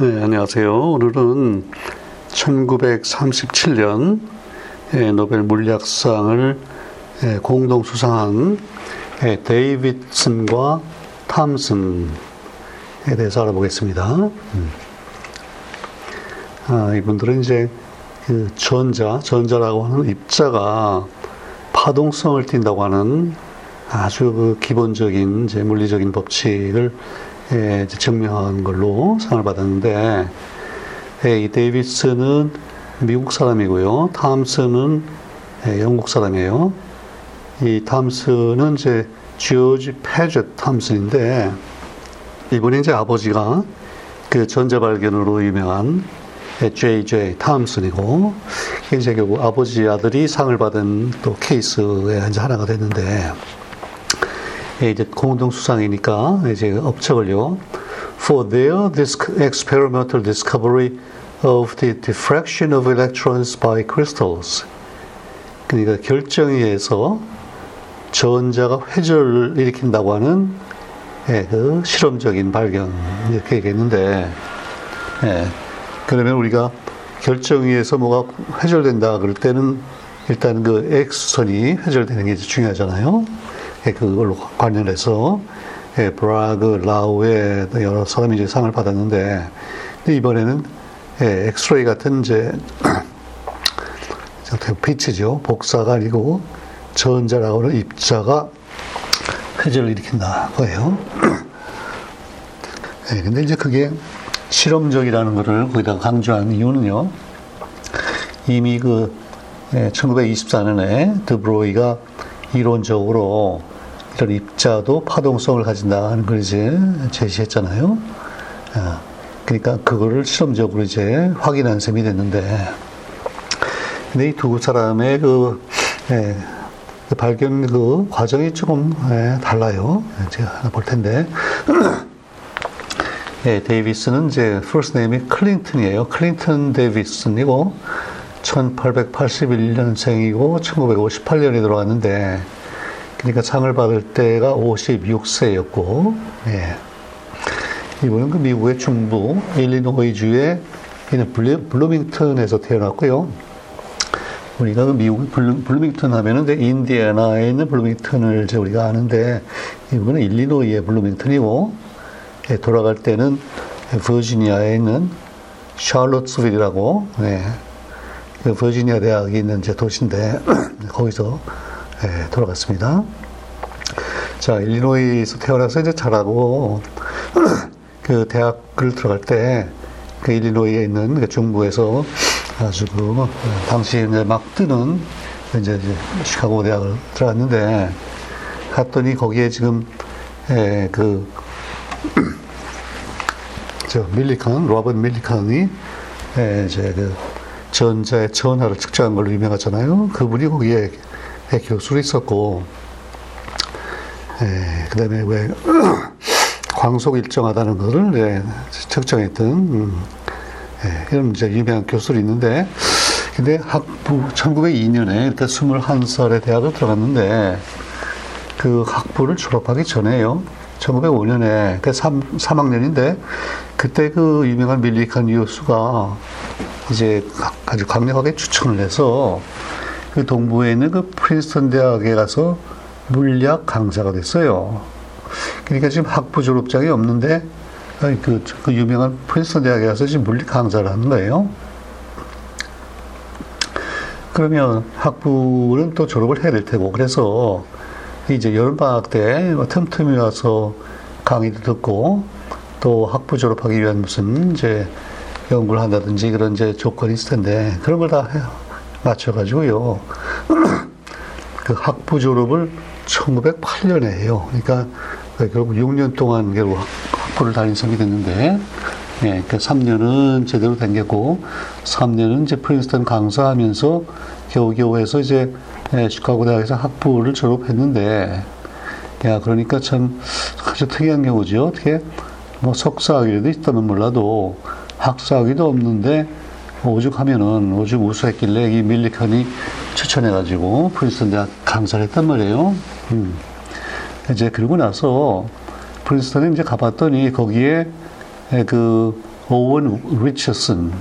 네, 안녕하세요. 오늘은 1937년 예, 노벨 물리학상을 예, 공동 수상한 예, 데이비슨과 탐슨에 대해서 알아보겠습니다. 음. 아, 이분들은 이제 그 전자, 전자라고 하는 입자가 파동성을 띈다고 하는 아주 그 기본적인 이제 물리적인 법칙을 예, 증명한 걸로 상을 받았는데 예, 이 데이비스는 미국 사람이고요. 탐스는 예, 영국 사람이에요. 이 탐스는 이제 지오지 패젯 탐슨인데 이분이 이제 아버지가 그 전자 발견으로 유명한 J.J. 탐슨이고 이제 결국 아버지 아들이 상을 받은 또 케이스의 하나가 됐는데 예, 이제 공동 수상이니까 이제 업적을요. For their experimental discovery of the diffraction of electrons by crystals. 그러니까 결정위에서 전자가 회절을 일으킨다고 하는 예, 그 실험적인 발견 이렇게 얘기했는데 예, 그러면 우리가 결정위에서 뭐가 회절된다 그럴 때는 일단 그 X선이 회절되는 게 중요하잖아요. 예, 그걸로 관련해서 예, 브라그, 라우의 여러 사람이 이제 상을 받았는데 이번에는 예, 엑스레이 같은 이제 빛이죠 복사가 아니고 전자라고 하는 입자가 회전을 일으킨다 거예요. 예, 근데 이제 그게 실험적이라는 것을 거기다 강조한 이유는요. 이미 그 1924년에 드브로이가 이론적으로 이런 입자도 파동성을 가진다는 걸 이제 제시했잖아요. 아, 그러니까 그거를 실험적으로 이제 확인한 셈이 됐는데, 근데 이 두 사람의 그, 예, 그 발견 그 과정이 조금 예, 달라요. 제가 볼 텐데. 예, 데이비슨은 이제 first name이 클린턴이에요. 클린턴 데이비슨이고 1881년생이고 1958년에 돌아갔는데 그러니까 상을 받을 때가 56세였고, 예. 이분은 그 미국의 중부 일리노이주에 있는 블루밍턴에서 태어났고요. 우리가 그 미국 블루, 밍턴 하면은 이제 인디애나에 있는 블루밍턴을 이제 우리가 아는데 이분은 일리노이의 블루밍턴이고 예, 돌아갈 때는 버지니아에 있는 샬롯스빌이라고 예, 그 버지니아 대학이 있는 이제 도시인데 거기서 예, 돌아갔습니다. 자, 일리노이에서 태어나서 이제 자라고 그 대학을 들어갈 때 그 일리노이에 있는 그 중부에서 아주 그 당시 이제 막 뜨는 이제, 이제 시카고 대학을 들어갔는데 갔더니 거기에 지금 예, 그 저 밀리칸 로버트 밀리칸이 예, 이제 그 전자의 전하를 측정한 걸로 유명하잖아요. 그분이 거기에 교수로 있었고, 예, 그 다음에 왜, 광속 일정하다는 것을 예, 측정했던, 음, 예, 이런 이제 유명한 교수로 있는데, 근데 학부, 1902년에, 그러니까 21살에 대학을 들어갔는데, 그 학부를 졸업하기 전에요. 1905년에, 그 3, 3학년인데, 그때 그 유명한 밀리칸 교수가 이제 아주 강력하게 추천을 해서 그 동부에 있는 그 프린스턴 대학에 가서 물리학 강사가 됐어요. 그러니까 지금 학부 졸업장이 없는데 그, 그 유명한 프린스턴 대학에 가서 지금 물리 강사를 하는 거예요. 그러면 학부는 또 졸업을 해야 될 테고 그래서 이제 여름방학 때뭐 틈틈이 와서 강의도 듣고 또 학부 졸업하기 위한 무슨 이제 연구를 한다든지 그런 이제 조건이 있을 텐데 그런 걸 다 맞춰가지고요. 그 학부 졸업을 1908년에 해요. 그러니까 결국 6년 동안 결국 학부를 다닌 셈이 됐는데, 예, 그 3년은 제대로 댕겼고, 3년은 이제 프린스턴 강사하면서 겨우겨우 해서 이제 예, 시카고 대학에서 학부를 졸업했는데, 야, 그러니까 참 아주 특이한 경우죠. 어떻게 뭐 석사학위도 있다면 몰라도 학사학위도 없는데 오죽하면은 오죽 우수했길래 이 밀리컨이 추천해가지고 프린스턴 대학 강사를 했단 말이에요. 음. 이제 그러고 나서 프린스턴에 이제 가봤더니 거기에 그 오원 리처슨,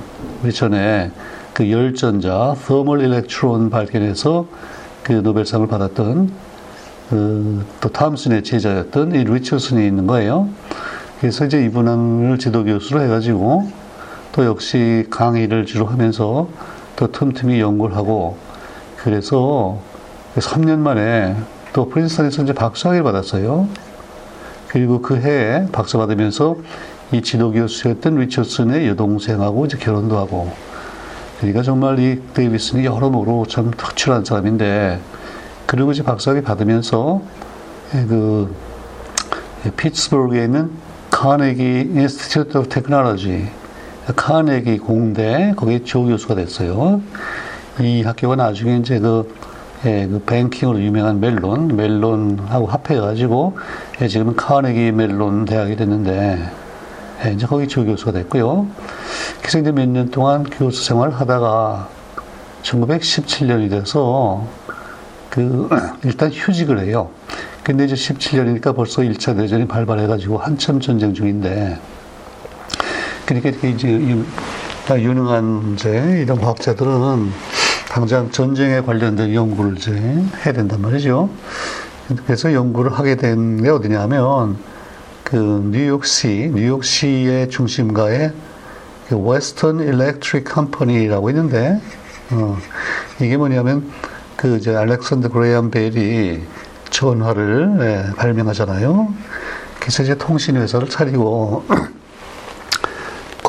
리처의 그 열전자, 터멀 일렉트론 발견해서 그 노벨상을 받았던 그, 또 탐슨의 제자였던 이 리처슨이 있는 거예요. 그래서 이제 이분을 지도 교수로 해가지고 또 역시 강의를 주로 하면서 또 틈틈이 연구를 하고 그래서 3년 만에 또 프린스턴에서 이제 박사학위를 받았어요. 그리고 그 해에 박사 받으면서 이 지도 교수였던 리처드슨의 여동생하고 이제 결혼도 하고 그러니까 정말 이 데이비슨이 여러모로 참 특출한 사람인데 그리고 이제 박사학위 받으면서 그 피츠버그에 있는 Carnegie Institute of Technology 카네기 공대 거기 조교수가 됐어요. 이 학교가 나중에 이제 그, 예, 그 뱅킹으로 유명한 멜론 멜론하고 합해가지고 예, 지금은 카네기 멜론 대학이 됐는데 예, 이제 거기 조교수가 됐고요. 그래서 이제 몇 년 동안 교수 생활을 하다가 1917년이 돼서 그 일단 휴직을 해요. 근데 이제 17년이니까 벌써 1차 대전이 발발해가지고 한참 전쟁 중인데 그러니까 이제 유능한 이제 이런 과학자들은 당장 전쟁에 관련된 연구를 이제 해야 된단 말이죠. 그래서 연구를 하게 된 게 어디냐면 그 뉴욕시, 뉴욕시의 중심가에 그 Western Electric Company라고 있는데 어, 이게 뭐냐면 그 이제 알렉산더 그레이엄 벨이 전화를 예, 발명하잖아요. 그래서 이제 통신 회사를 차리고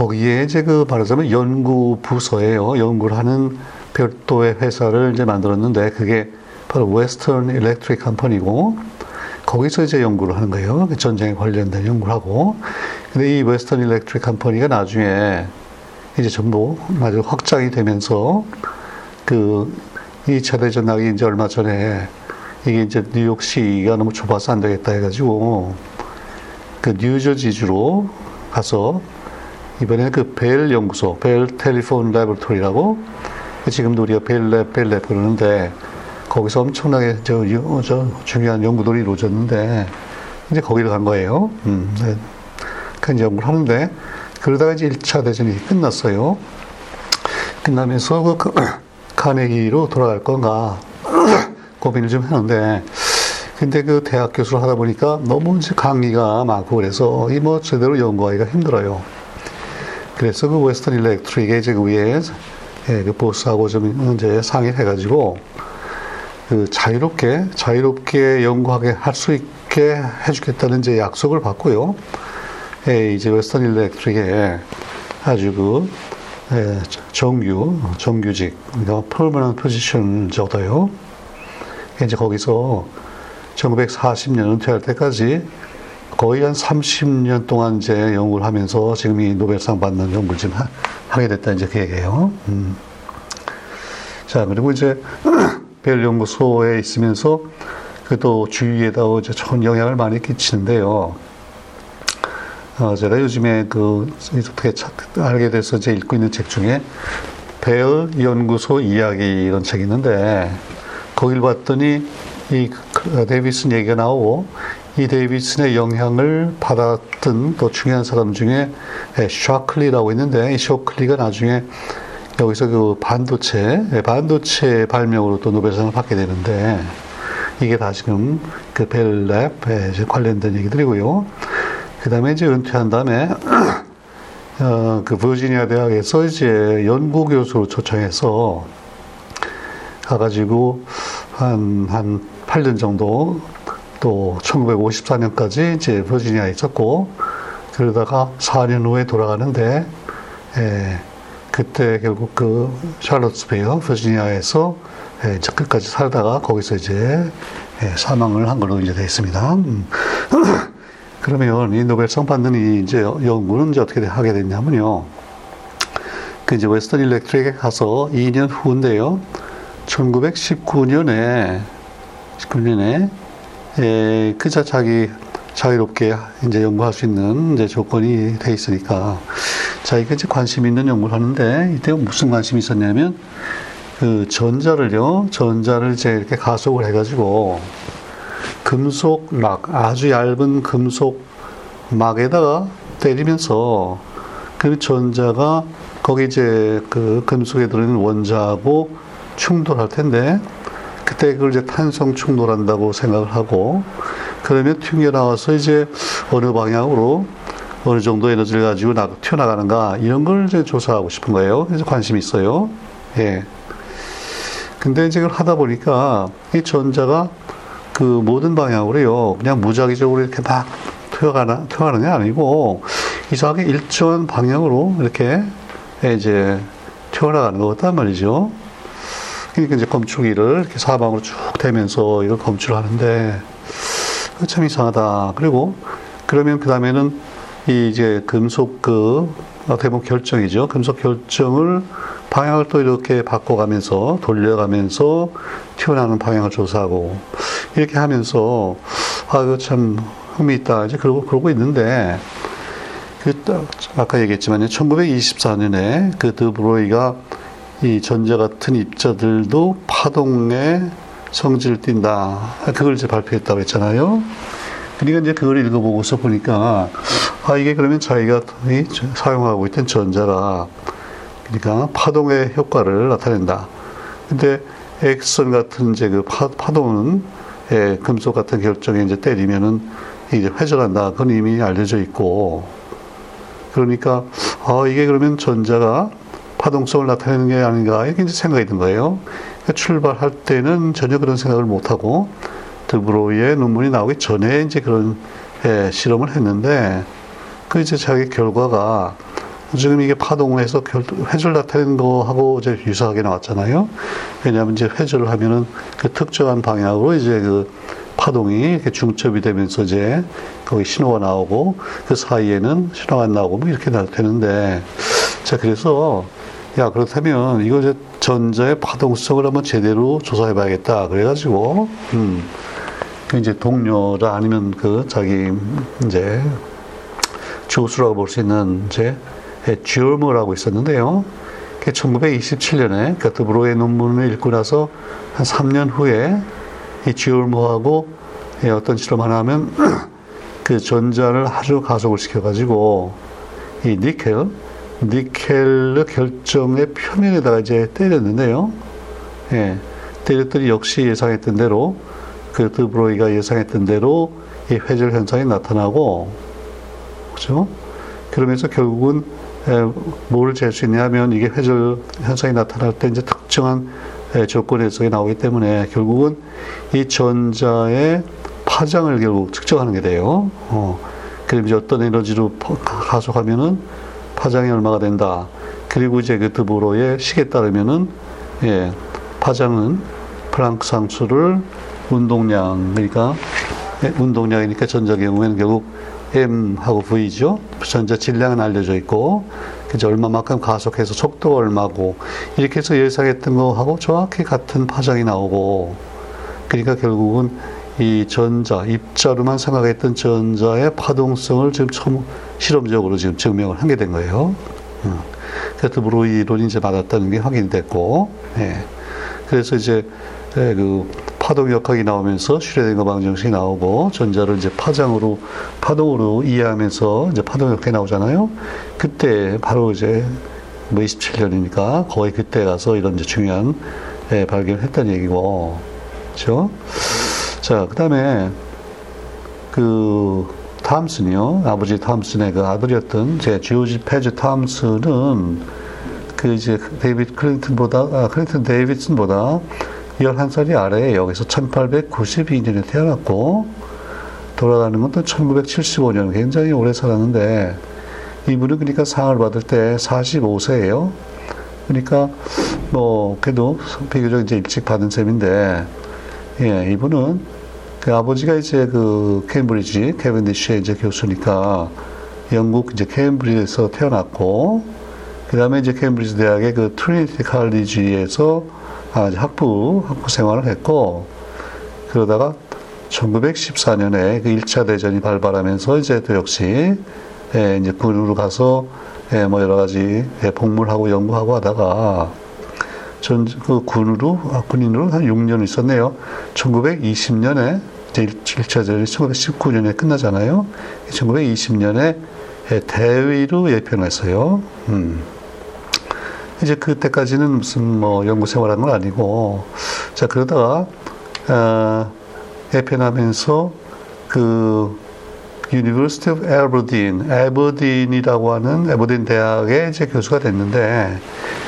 거기에 이제 그 말하자면 연구 부서예요. 연구를 하는 별도의 회사를 이제 만들었는데 그게 바로 Western Electric Company고 거기서 이제 연구를 하는 거예요. 그 전쟁에 관련된 연구를 하고. 근데 이 Western Electric Company가 나중에 이제 전부 아주 확장이 되면서 그 2차 대전 나기 이제 얼마 전에 이게 이제 뉴욕시가 너무 좁아서 안 되겠다 해가지고 그 뉴저지주로 가서 이번에 그 벨 연구소, 벨 텔리폰 레버토리라고 지금도 우리가 벨랩, 벨랩 그러는데 거기서 엄청나게 저, 저 중요한 연구들이 이루어졌는데 이제 거기를 간 거예요. 음, 네. 그 연구를 하는데 그러다가 이제 1차 대전이 끝났어요. 끝나면서 그, 그 카네기로 돌아갈 건가 고민을 좀 했는데 근데 그 대학 교수를 하다 보니까 너무 이제 강의가 많고 그래서 이 뭐 제대로 연구하기가 힘들어요. 그래서 그 Western Electric에 이제 그 위에 예, 그 보스하고 좀 이제 상의를 해가지고 그 자유롭게 자유롭게 연구하게 할 수 있게 해주겠다는 이제 약속을 받고요. 예, 이제 Western Electric에 아주 그 예, 정규 정규직 그러니까 permanent position 적어요. 이제 거기서 1940년 은퇴할 때까지 거의 한 30년 동안 이제 연구를 하면서 지금 이 노벨상 받는 연구를 지금 하, 게 됐다 이제 그 얘기예요. 음. 자 그리고 이제 벨 연구소에 있으면서 그또 주위에다 이제 좋은 영향을 많이 끼치는데요. 어, 제가 요즘에 그 어떻게 알게 돼서 이제 읽고 있는 책 중에 벨 연구소 이야기 이런 책이 있는데 거길 봤더니 이 데이비슨 얘기가 나오고 이 데이비슨의 영향을 받았던 또 중요한 사람 중에 샤클리라고 있는데 이 샤클리가 나중에 여기서 그 반도체, 반도체 발명으로 또 노벨상을 받게 되는데 이게 다 지금 그 벨랩에 관련된 얘기들이고요. 그 다음에 이제 은퇴한 다음에 어, 그 버지니아 대학에서 이제 연구 교수로 초청해서 가가지고 한, 한 8년 정도 또 1954년까지 이제 버지니아에 있었고 그러다가 4년 후에 돌아가는데 예, 그때 결국 그 샬롯스베어 버지니아에서 예, 이제 끝까지 살다가 거기서 이제 예, 사망을 한 걸로 이제 되어 있습니다. 음. 그러면 이 노벨상 받는 이 이제 연구는 이제 어떻게 하게 됐냐면요. 그 이제 웨스턴 일렉트릭에 가서 2년 후인데요. 1919년에 19년에 예, 그저 자기 자유롭게 이제 연구할 수 있는 이제 조건이 돼 있으니까 자기가 이제 관심 있는 연구를 하는데 이때 무슨 관심이 있었냐면 그 전자를요, 전자를 이제 이렇게 가속을 해가지고 금속 막 아주 얇은 금속 막에다가 때리면서 그 전자가 거기 이제 그 금속에 들어있는 원자하고 충돌할 텐데 그때 그걸 이제 탄성 충돌한다고 생각을 하고 그러면 튕겨나와서 이제 어느 방향으로 어느 정도 에너지를 가지고 나, 튀어나가는가 이런 걸 이제 조사하고 싶은 거예요. 그래서 관심이 있어요. 예. 근데 이제 그걸 하다 보니까 이 전자가 그 모든 방향으로요 그냥 무작위적으로 이렇게 막 튀어가나 튀어가는 게 아니고 이상하게 일정한 방향으로 이렇게 이제 튀어나가는 것 같단 말이죠. 그러니까 이제 검출기를 이렇게 사방으로 쭉 대면서 이걸 검출하는데 참 이상하다. 그리고 그러면 그 다음에는 이 이제 금속 그 보면 결정이죠. 금속 결정을 방향을 또 이렇게 바꿔가면서 돌려가면서 튀어나오는 방향을 조사하고 이렇게 하면서 아 이거 참 흥미있다 이제 그러고 그러고 있는데 그 아까 얘기했지만 1924년에 그 드브로이가 이 전자 같은 입자들도 파동의 성질을 띈다. 그걸 이제 발표했다고 했잖아요. 그러니까 이제 그걸 읽어보고서 보니까 아 이게 그러면 자기가 사용하고 있던 전자가 그러니까 파동의 효과를 나타낸다. 근데 액선 같은 이제 그 파, 파동은 예, 금속 같은 결정에 이제 때리면은 이제 회전한다. 그건 이미 알려져 있고 그러니까 아 이게 그러면 전자가 파동성을 나타내는 게 아닌가 이렇게 이제 생각이 든 거예요. 그러니까 출발할 때는 전혀 그런 생각을 못 하고 드브로이의 논문이 나오기 전에 이제 그런 예, 실험을 했는데 그 이제 자기 결과가 지금 이게 파동을 해서 회전을 나타내는 거하고 이제 유사하게 나왔잖아요. 왜냐하면 이제 회전을 하면은 그 특정한 방향으로 이제 그 파동이 이렇게 중첩이 되면서 이제 거기 신호가 나오고 그 사이에는 신호가 안 나오고 뭐 이렇게 되는데 자 그래서 야 그렇다면 이거 이제 전자의 파동성을 한번 제대로 조사해 봐야겠다 그래가지고 음. 그 이제 동료라 아니면 그 자기 이제 교수라고 볼 수 있는 이제 쥐얼머라고 있었는데요. 1927년에 그 드브로의 논문을 읽고 나서 한 3년 후에 이 쥐얼머하고 어떤 실험 하나 하면 그 전자를 아주 가속을 시켜가지고 이 니켈, 니켈의 결정의 표면에다가 이제 때렸는데요. 예, 때렸더니 역시 예상했던 대로 그 드브로이가 예상했던 대로 이 회절 현상이 나타나고 그죠? 그러면서 결국은 뭐를 잴수 있냐면 이게 회절 현상이 나타날 때 이제 특정한 조건 해석이 나오기 때문에 결국은 이 전자의 파장을 결국 측정하는 게 돼요. 어. 그럼 이제 어떤 에너지로 가속하면은 파장이 얼마가 된다. 그리고 이제 그 드보로의 식에 따르면은 예, 파장은 프랑크 상수를 운동량 그러니까 예, 운동량이니까 전자 경우에는 결국 M하고 V죠. 전자 질량은 알려져 있고, 그죠. 얼마만큼 가속해서 속도가 얼마고, 이렇게 해서 예상했던 거하고 정확히 같은 파장이 나오고, 그러니까 결국은 이 전자, 입자로만 생각했던 전자의 파동성을 지금 처음 실험적으로 지금 증명을 하게 된 거예요. 그래서 브로이 이론이 이제 맞았다는 게 확인됐고, 예. 그래서 이제 예, 그 파동 역학이 나오면서 슈레딩거 방정식이 나오고 전자를 이제 파장으로 파동으로 이해하면서 이제 파동 역학이 나오잖아요. 그때 바로 이제 뭐 27년이니까 거의 그때 가서 이런 이제 중요한 예, 발견을 했다는 얘기고, 그렇죠? 자, 그다음에 그 탐슨이요. 아버지 탐슨의 그 아들이었던 제 조지 패짓 탐슨은 그 이제 데이비드 클린턴보다 아, 클린턴 데이비슨보다 11살이 아래에 여기서 1892년에 태어났고 돌아가는 것도 1975년 굉장히 오래 살았는데 이분은 그러니까 상을 받을 때 45세예요. 그러니까 뭐 그래도 비교적 이제 일찍 받은 셈인데 예, 이분은 그 아버지가 이제 그 케임브리지 캐번디시의 이제 교수니까 영국 이제 케임브리지에서 태어났고 그다음에 이제 케임브리지 대학의 그 트리니티 칼리지에서 아, 학부, 학부 생활을 했고, 그러다가 1914년에 그 1차 대전이 발발하면서 이제 또 역시, 예, 이제 군으로 가서, 예, 뭐 여러 가지 예, 복무하고 연구하고 하다가, 전 그 군으로, 아, 군인으로 한 6년 있었네요. 1920년에, 이제 1차 대전이 1919년에 끝나잖아요. 1920년에 예, 대위로 예편했어요. 음. 이제 그때까지는 무슨 뭐 연구 생활한 건 아니고, 자, 그러다가, 어, 예편하면서 그, University of Aberdeen, 에버딘이라고 하는 에버딘 대학의 이제 교수가 됐는데,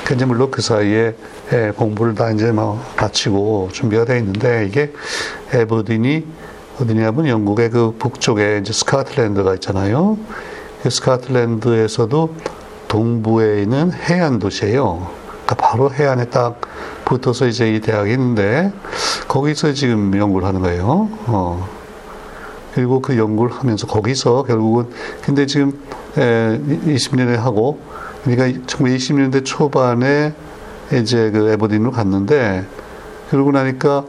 그 이제 물론 그 사이에 예, 공부를 다 이제 막 마치고 준비가 돼 있는데, 이게 에버딘이 어디냐면 영국의 그 북쪽에 이제 스카틀랜드가 있잖아요. 그 스카틀랜드에서도 동부에 있는 해안 도시예요. 그러니까 바로 해안에 딱 붙어서 이제 이 대학이 있는데 거기서 지금 연구를 하는 거예요. 어. 그리고 그 연구를 하면서 거기서 결국은 근데 지금 에, 20년에 하고 그러니까 1920년대 초반에 이제 그 에버딘으로 갔는데 그러고 나니까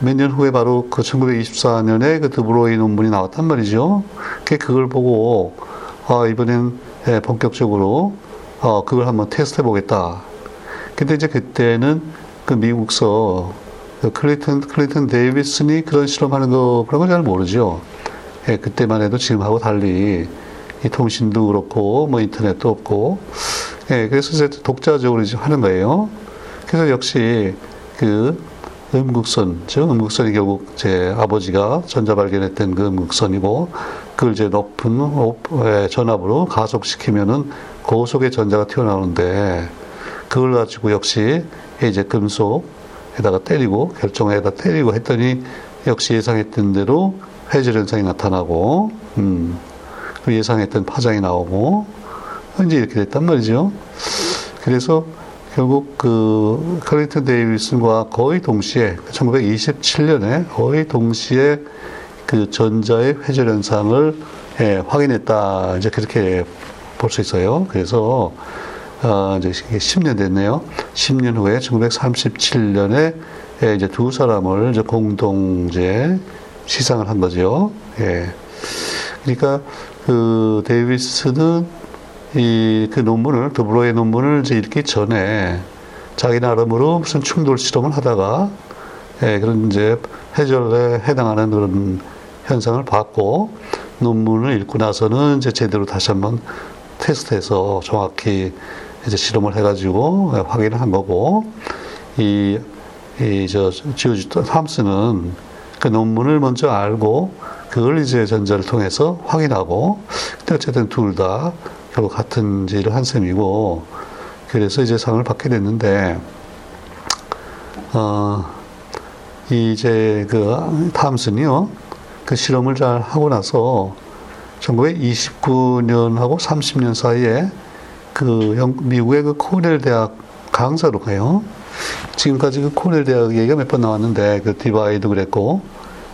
몇 년 후에 바로 그 1924년에 그 드브로이 논문이 나왔단 말이죠. 그걸 보고 아 이번엔 예, 본격적으로 어, 그걸 한번 테스트 해 보겠다. 근데 이제 그때는 그 미국서 그 클리턴 클리턴 데이비슨이 그런 실험하는 거 그런 걸 잘 모르죠. 예, 그때만 해도 지금하고 달리 이 통신도 그렇고 뭐 인터넷도 없고 예, 그래서 이제 독자적으로 이제 하는 거예요. 그래서 역시 그 음극선, 즉 음극선이 결국 제 아버지가 전자 발견했던 그 음극선이고 그걸 이제 높은 예, 전압으로 가속시키면은 고속의 전자가 튀어나오는데 그걸 가지고 역시 이제 금속 에다가 때리고 결정에다 때리고 했더니 역시 예상했던 대로 회절 현상이 나타나고 음, 그 예상했던 파장이 나오고 이제 이렇게 됐단 말이죠. 그래서 결국 그 클린턴 데이비슨과 거의 동시에 1927년에 거의 동시에 그 전자의 회절 현상을 예, 확인했다. 이제 그렇게 볼 수 있어요. 그래서 어, 이제 10년 됐네요. 10년 후에 1937년에 예, 이제 두 사람을 이제 공동 이제 시상을 한 거죠. 예. 그러니까 그 데이비스는 이 그 논문을 드브로의 논문을 이제 읽기 전에 자기 나름으로 무슨 충돌 실험을 하다가 예, 그런 이제 해절에 해당하는 그런 현상을 봤고 논문을 읽고 나서는 이제 제대로 다시 한번 테스트해서 정확히 이제 실험을 해가지고 확인을 한 거고 이 이저 지오지 탐스는 그 논문을 먼저 알고 그걸 이제 전자를 통해서 확인하고 근데 어쨌든 둘 다 결국 같은 일을 한 셈이고 그래서 이제 상을 받게 됐는데 어 이제 그 탐슨이요 그 실험을 잘 하고 나서 1929년하고 30년 사이에 그 영, 미국의 그 코넬 대학 강사로 가요. 지금까지 그 코넬 대학 얘기가 몇 번 나왔는데 그 디바이도 그랬고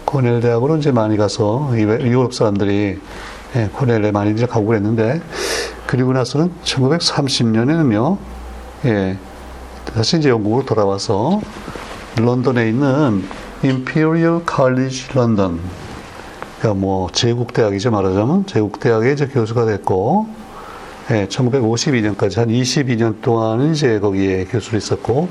코넬 대학으로 이제 많이 가서 유럽 사람들이 예, 코넬에 많이 이제 가고 그랬는데 그리고 나서는 1930년에는요. 예, 다시 이제 영국으로 돌아와서 런던에 있는 Imperial College London 그러니까 뭐 제국대학이죠 말하자면 제국대학의 이제 교수가 됐고 예, 1952년까지 한 22년 동안은 이제 거기에 교수로 있었고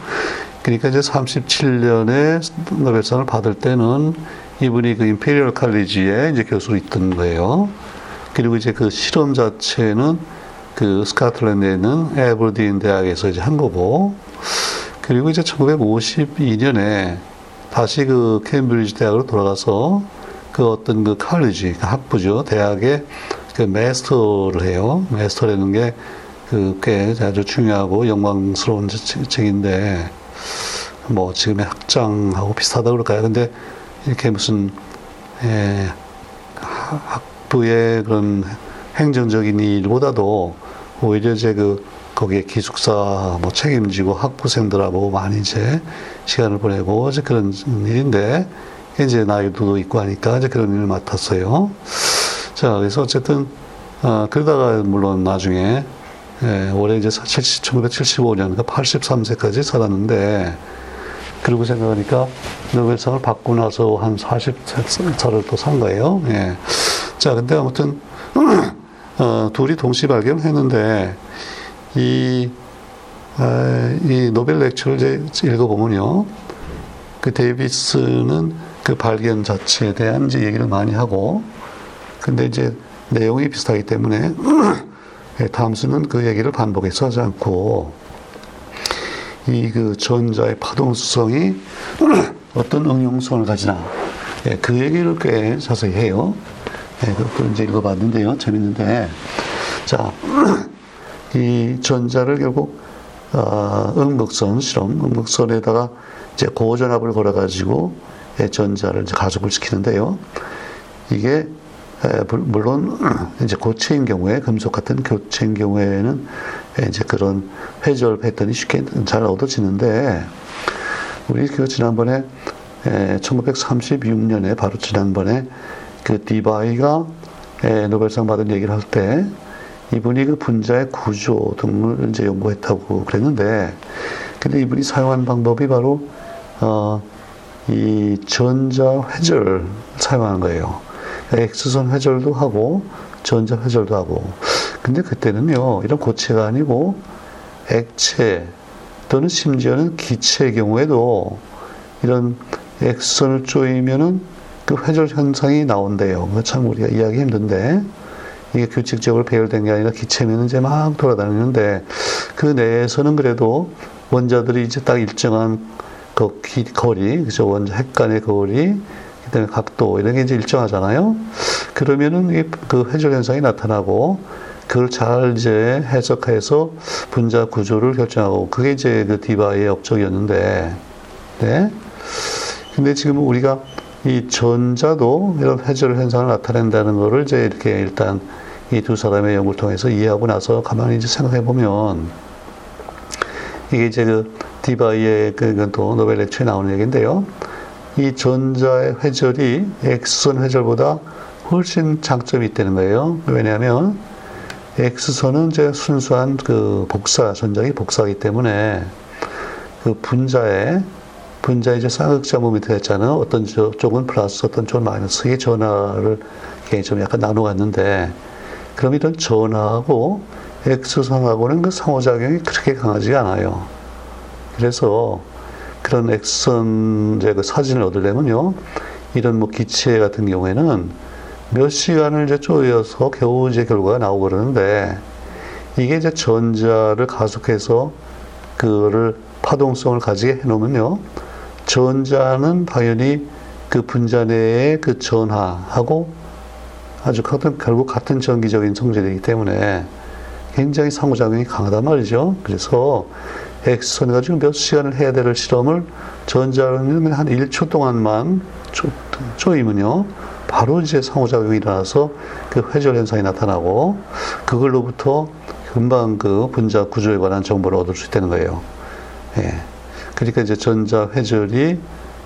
그러니까 이제 37년에 노벨상을 받을 때는 이분이 그 임페리얼 칼리지에 이제 교수로 있던 거예요. 그리고 이제 그 실험 자체는 그 스카틀랜드에 있는 에버딘 대학에서 이제 한 거고 그리고 이제 1952년에 다시 그 케임브리지 대학으로 돌아가서 그 어떤 그 칼리지, 그 학부죠. 대학에 그 마스터를 해요. 마스터라는 게 그꽤 아주 중요하고 영광스러운 책인데 뭐 지금의 학장하고 비슷하다 그럴까요? 근데 이렇게 무슨 예, 학부의 그런 행정적인 일보다도 오히려 이제 그 거기에 기숙사 뭐 책임지고 학부생들하고 많이 이제 시간을 보내고 이제 그런 일인데 이제 나이도 있고 하니까 이제 그런 일을 맡았어요. 자, 그래서 어쨌든, 어, 그러다가 물론 나중에, 예, 올해 이제 70, 1975년, 그 83세까지 살았는데, 그리고 생각하니까 노벨상을 받고 나서 한 40살을 또 산 거예요. 예. 자, 근데 아무튼, 어, 둘이 동시 발견했는데, 이, 어, 이 노벨 렉처를 이제 읽어보면요. 그 데이비스는 그 발견 자체에 대한 이제 얘기를 많이 하고, 근데 이제 내용이 비슷하기 때문에 예, 다음 수는 그 얘기를 반복해서 하지 않고 이 그 전자의 파동성이 어떤 응용성을 가지나 예, 그 얘기를 꽤 자세히 해요. 예, 그걸 이제 읽어봤는데요. 재밌는데 자, 이 전자를 결국 어, 음극선 실험, 음극선에다가 이제 고전압을 걸어가지고 예, 전자를 이제 가속을 시키는데요. 이게 물론 이제 고체인 경우에 금속 같은 교체인 경우에는 이제 그런 회절 패턴이 쉽게 잘 얻어지는데 우리 그 지난번에 1936년에 바로 지난번에 그 디바이가 노벨상 받은 얘기를 할 때 이분이 그 분자의 구조 등을 이제 연구했다고 그랬는데 근데 이분이 사용한 방법이 바로 어, 이 전자 회절 사용하는 거예요. X선 회절도 하고 전자 회절도 하고. 근데 그때는요, 이런 고체가 아니고 액체 또는 심지어는 기체의 경우에도 이런 X선을 쪼이면은 그 회절 현상이 나온대요. 참 우리가 이해하기 힘든데 이게 규칙적으로 배열된 게 아니라 기체면 이제 막 돌아다니는데 그 내에서는 그래도 원자들이 이제 딱 일정한 그 거리, 그죠? 원자 핵 간의 거리, 그다음에 각도 이런 게 이제 일정하잖아요. 그러면은 그 회절 현상이 나타나고 그걸 잘 이제 해석해서 분자 구조를 결정하고 그게 이제 그 디바의 업적이었는데, 네. 근데 지금 우리가 이 전자도 이런 회절 현상을 나타낸다는 거를 이제 이렇게 일단 이 두 사람의 연구를 통해서 이해하고 나서 가만히 이제 생각해 보면 이게 이제 그 디바이의 그건 또 노벨 액초에 나오는 얘기인데요. 이 전자의 회절이 X선 회절보다 훨씬 장점이 있다는 거예요. 왜냐하면 X선은 이제 순수한 그 복사, 전자기 복사이기 때문에 그 분자에 분자 이제 쌍극자 모멘트가 있잖아요. 어떤 쪽은 플러스, 어떤 쪽은 마이너스의 전하를 좀 약간 나눠갔는데, 그럼 이런 전하하고 X선하고는 그 상호작용이 그렇게 강하지 않아요. 그래서 그런 X선 이제 그 사진을 얻으려면요. 이런 뭐 기체 같은 경우에는 몇 시간을 이제 쪼여서 겨우 이제 결과가 나오고 그러는데 이게 이제 전자를 가속해서 그거를 파동성을 가지게 해놓으면요. 전자는 당연히 그 분자 내의 그 전하하고 아주 같은, 결국 같은 전기적인 성질이기 때문에 굉장히 상호작용이 강하단 말이죠. 그래서 X선 가지고 몇 시간을 해야 될 실험을 전자는 한 1초 동안만 쪼이면요. 바로 이제 상호작용이 일어나서 그 회절 현상이 나타나고 그걸로부터 금방 그 분자 구조에 관한 정보를 얻을 수 있다는 거예요. 예. 그러니까 이제 전자 회절이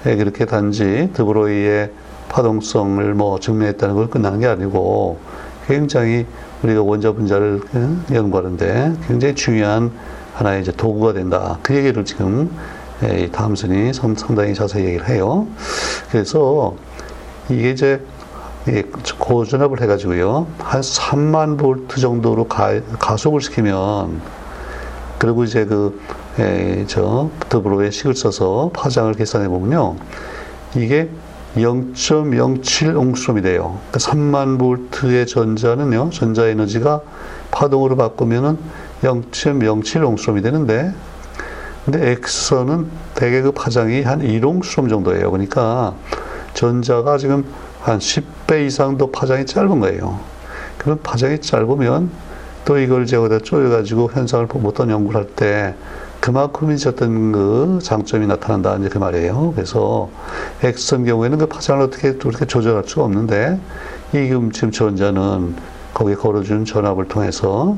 그렇게 단지 드브로이의 파동성을 뭐 증명했다는 걸 끝나는 게 아니고 굉장히 우리가 원자 분자를 연구하는데 굉장히 중요한 하나의 이제 도구가 된다. 그 얘기를 지금 이 다음 선이 상당히 자세히 얘기를 해요. 그래서 이게 이제 고전압을 해가지고요. 한 3만 볼트 정도로 가, 가속을 시키면 그리고 이제 그, 에, 저, 더블로의 식을 써서 파장을 계산해 보면요. 이게 0.07 옹스롬이 돼요. 그러니까 3만 볼트의 전자는요, 전자 에너지가 파동으로 바꾸면은 0.07 옹스롬이 되는데, 근데 X선은 대개 그 파장이 한 1옹스롬 정도예요. 그러니까 전자가 지금 한 10배 이상 도 파장이 짧은 거예요. 그럼 파장이 짧으면 또 이걸 제가 다 쪼여가지고 현상을 어떤 연구를 할 때 그만큼 이제 어떤 그 장점이 나타난다 이제 그 말이에요. 그래서 X선 경우에는 그 파장을 어떻게 또 이렇게 조절할 수가 없는데 이 지금 전자는 거기에 걸어주는 전압을 통해서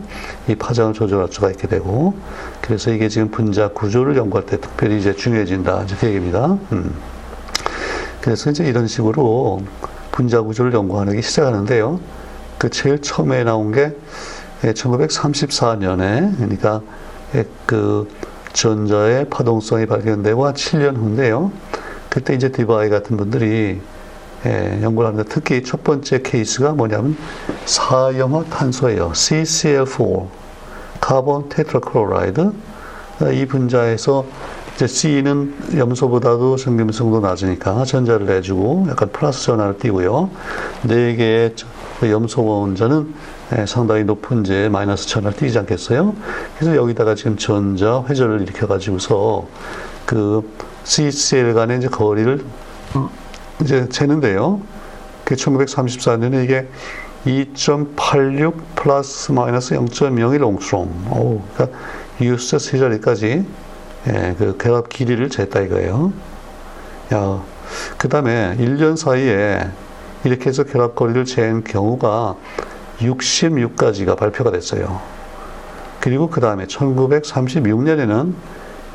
이 파장을 조절할 수가 있게 되고 그래서 이게 지금 분자 구조를 연구할 때 특별히 이제 중요해진다 이제 그 얘기입니다. 음. 그래서 이제 이런 식으로 분자 구조를 연구하는 게 시작하는데요. 그 제일 처음에 나온 게 1934년에 그러니까 그 전자의 파동성이 발견되고 한 7년 후인데요. 그때 이제 디바이 같은 분들이 예, 연구를 하는데 특히 첫 번째 케이스가 뭐냐면 사염화 탄소예요. CCl4 carbon tetrachloride 이 분자에서 이제 C는 염소보다도 전기음성도 낮으니까 전자를 내주고 약간 플러스 전하를 띄고요. 네 개의 그 염소 원자는 예, 상당히 높은 이제 마이너스 천을 띄지 않겠어요? 그래서 여기다가 지금 전자 회전을 일으켜 가지고서 그 CCL 간의 이제 거리를 이제 재는데요. 그 1934년에 이게 2.86 플러스 마이너스 0.01 옹스롬. 오, 그러니까 유스 세 자리까지 예, 그 결합 길이를 쟀다 이거예요. 야, 그 다음에 1년 사이에 이렇게 해서 결합 거리를 잰 경우가 66가지가 발표가 됐어요. 그리고 그 다음에 1936년에는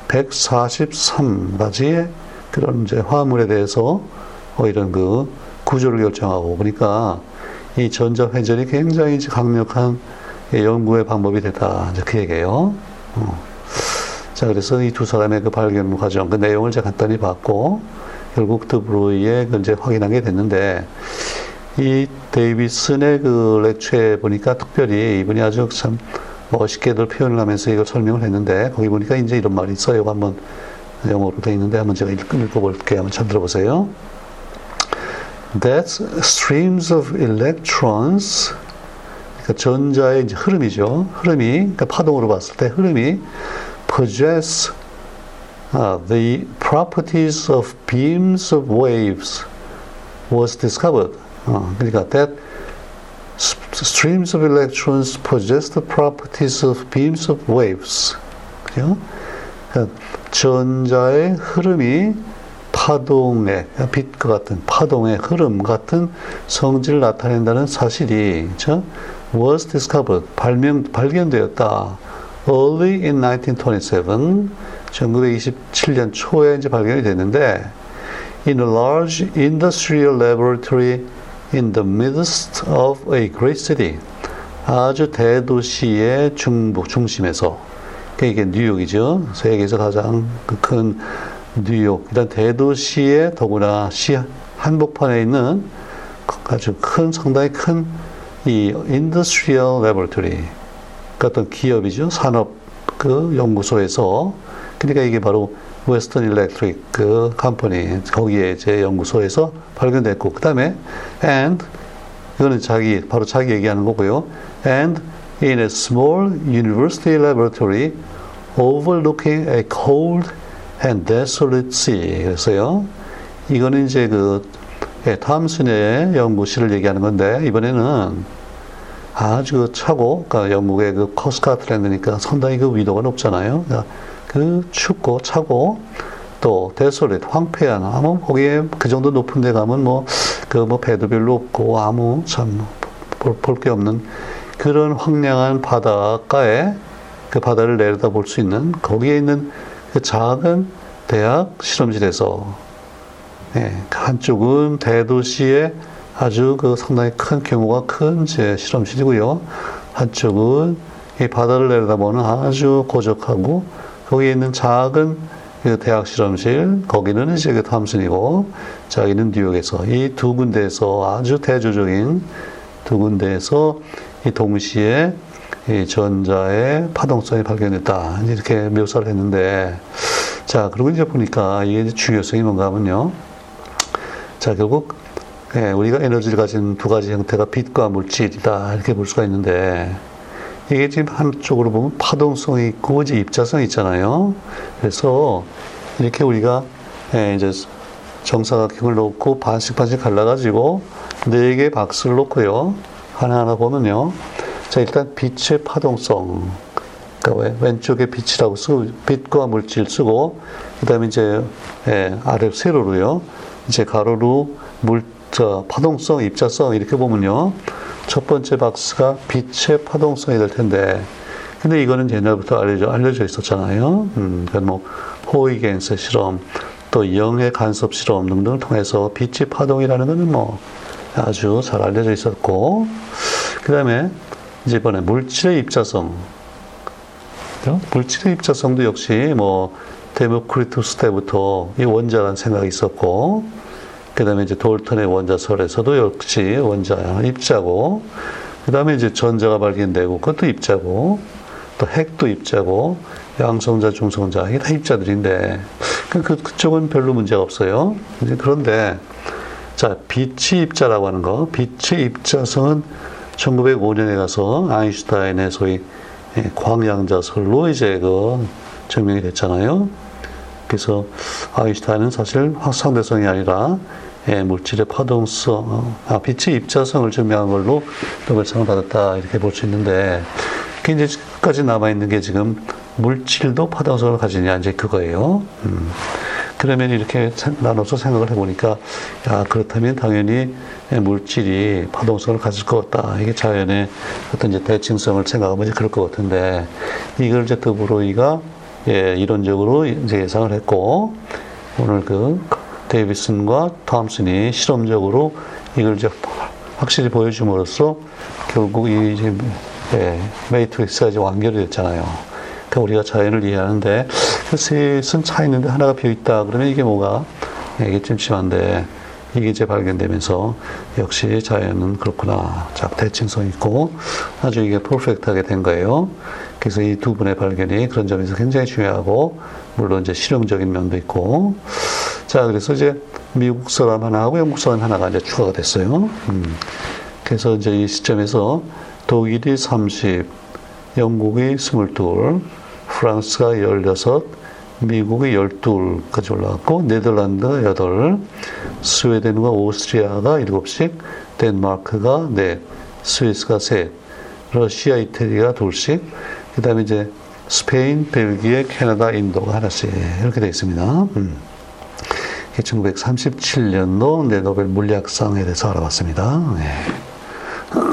143가지의 그런 이제 화물에 대해서 어, 이런 그 구조를 결정하고 그러니까 이 전자 회전이 굉장히 강력한 연구의 방법이 됐다. 이제 그 얘기예요. 어. 자, 그래서 이 두 사람의 그 발견 과정, 그 내용을 제가 간단히 봤고, 결국 드브로이에 그 이제 확인하게 됐는데, 이 데이비슨의 그 렉처에 보니까 특별히 이분이 아주 참 멋있게들 표현을 하면서 이걸 설명을 했는데, 거기 보니까 이제 이런 말이 있어요. 한번 영어로 되어 있는데, 한번 제가 읽어볼게요. 한번 잘 들어보세요. That streams of electrons 그러니까 전자의 이제 흐름이죠. 흐름이 그러니까 파동으로 봤을 때 흐름이 possess uh, the properties of beams of waves was discovered. 어, 그러니까 that streams of electrons possess the properties of beams of waves. 그죠? 그러니까 전자의 흐름이 파동의 빛과 같은 파동의 흐름 같은 성질을 나타낸다는 사실이 저 was discovered 발명 발견되었다. Early in 1927, 1927년 초에 이제 발견이 됐는데 in a large industrial laboratory in the midst of a great city 아주 대도시의 중부 중심에서 이게 뉴욕이죠. 세계에서 가장 큰 뉴욕, 일단 대도시의 더구나 시 한복판에 있는 아주 큰, 상당히 큰 이 industrial laboratory, 그 어떤 기업이죠. 산업 그 연구소에서, 그러니까 이게 바로 Western Electric 그 Company, 거기에 제 연구소에서 발견됐고, 그 다음에, and, 이거는 자기, 바로 자기 얘기하는 거고요. and in a small university laboratory overlooking a cold and desolate sea. 그래서요, 이거는 이제 그 예, 탐슨의 연구실을 얘기하는 건데 이번에는 아주 차고, 그러니까 영국의 그 코스카트랜드니까 상당히 그 위도가 높잖아요. 그러니까 그 춥고 차고 또 데솔릿 황폐한 아무 거기에 그 정도 높은 데 가면 뭐 그뭐 그 뭐 배도 별로 없고 아무 참 볼 게 없는 그런 황량한 바닷가에 그 바다를 내려다 볼 수 있는 거기에 있는 그 작은 대학 실험실에서 예, 한쪽은 대도시의 아주 그 상당히 큰 규모가 큰 제 실험실이고요. 한쪽은 이 바다를 내려다보는 아주 고적하고 거기에 있는 작은 그 대학 실험실 거기는 이제 그 탐슨이고 자기는 뉴욕에서 이 두 군데에서 아주 대조적인 두 군데에서 이 동시에 이 전자의 파동성이 발견됐다. 이렇게 묘사를 했는데, 자, 그리고 이제 보니까 이게 중요성이 뭔가 하면요. 자, 결국, 예, 우리가 에너지를 가진 두 가지 형태가 빛과 물질이다. 이렇게 볼 수가 있는데, 이게 지금 한쪽으로 보면 파동성이 있고, 이제 입자성이 있잖아요. 그래서, 이렇게 우리가, 예, 이제 정사각형을 놓고 반씩 반씩 갈라가지고, 네 개의 박스를 놓고요. 하나하나 보면요. 자, 일단 빛의 파동성. 그러니까 왼쪽에 빛이라고 쓰고, 빛과 물질 쓰고, 그 다음에 이제, 예, 아래 세로로요. 이제 가로로 물, 저, 파동성, 입자성, 이렇게 보면요. 첫 번째 박스가 빛의 파동성이 될 텐데, 근데 이거는 옛날부터 알려져, 알려져 있었잖아요. 음, 그러니까 뭐, 호이겐스 실험, 또 영의 간섭 실험 등등을 통해서 빛의 파동이라는 것은 뭐, 아주 잘 알려져 있었고, 그 다음에 이제 이번에 물질의 입자성. 물질의 입자성도 역시 뭐 데모크리투스 때부터 이 원자라는 생각이 있었고, 그 다음에 이제 돌턴의 원자설에서도 역시 원자, 입자고, 그 다음에 이제 전자가 발견되고, 그것도 입자고, 또 핵도 입자고, 양성자, 중성자, 이게 다 입자들인데, 그, 그, 그쪽은 별로 문제가 없어요. 그런데, 자, 빛의 입자라고 하는 거. 빛의 입자성은 1905년에 가서 아인슈타인의 소위 예, 광양자설로 이제 그 증명이 됐잖아요. 그래서 아인슈타인은 사실 확상대성이 아니라 예, 물질의 파동성, 아, 빛의 입자성을 증명한 걸로 노벨상을 받았다 이렇게 볼 수 있는데 그게 이제 까지 남아 있는 게 지금 물질도 파동성을 가지냐 이제 그거예요. 음. 그러면 이렇게 나눠서 생각을 해보니까 야 그렇다면 당연히 물질이 파동성을 가질 것 같다. 이게 자연의 어떤 이제 대칭성을 생각하면 이제 그럴 것 같은데 이걸 이제 더브로이가 예, 이론적으로 이제 예상을 했고 오늘 그 데이비슨과 톰슨이 실험적으로 이걸 이제 확실히 보여줌으로써 결국 이 이제 예, matrix가 이제 완결이 됐잖아요. 그러니까 우리가 자연을 이해하는데 그 셋은 차 있는데 하나가 비어 있다. 그러면 이게 뭐가 예, 이게 좀 심한데 이게 이제 발견되면서 역시 자연은 그렇구나. 자, 대칭성 있고 아주 이게 perfect하게 된 거예요. 그래서 이 두 분의 발견이 그런 점에서 굉장히 중요하고 물론 이제 실용적인 면도 있고 자, 그래서 이제 미국 사람 하나하고 영국 사람 하나가 이제 추가가 됐어요. 음. 그래서 이제 이 시점에서 독일이 30, 영국이 22, 프랑스가 16, 미국이 12까지 올라갔고, 네덜란드가 8, 스웨덴과 오스트리아가 7씩, 덴마크가 4, 스위스가 3, 러시아, 이태리가 둘씩, 그 다음에 이제 스페인, 벨기에, 캐나다, 인도가 하나씩 이렇게 되어 있습니다. 음. 1937년도 네, 노벨 물리학상에 대해서 알아봤습니다. 네.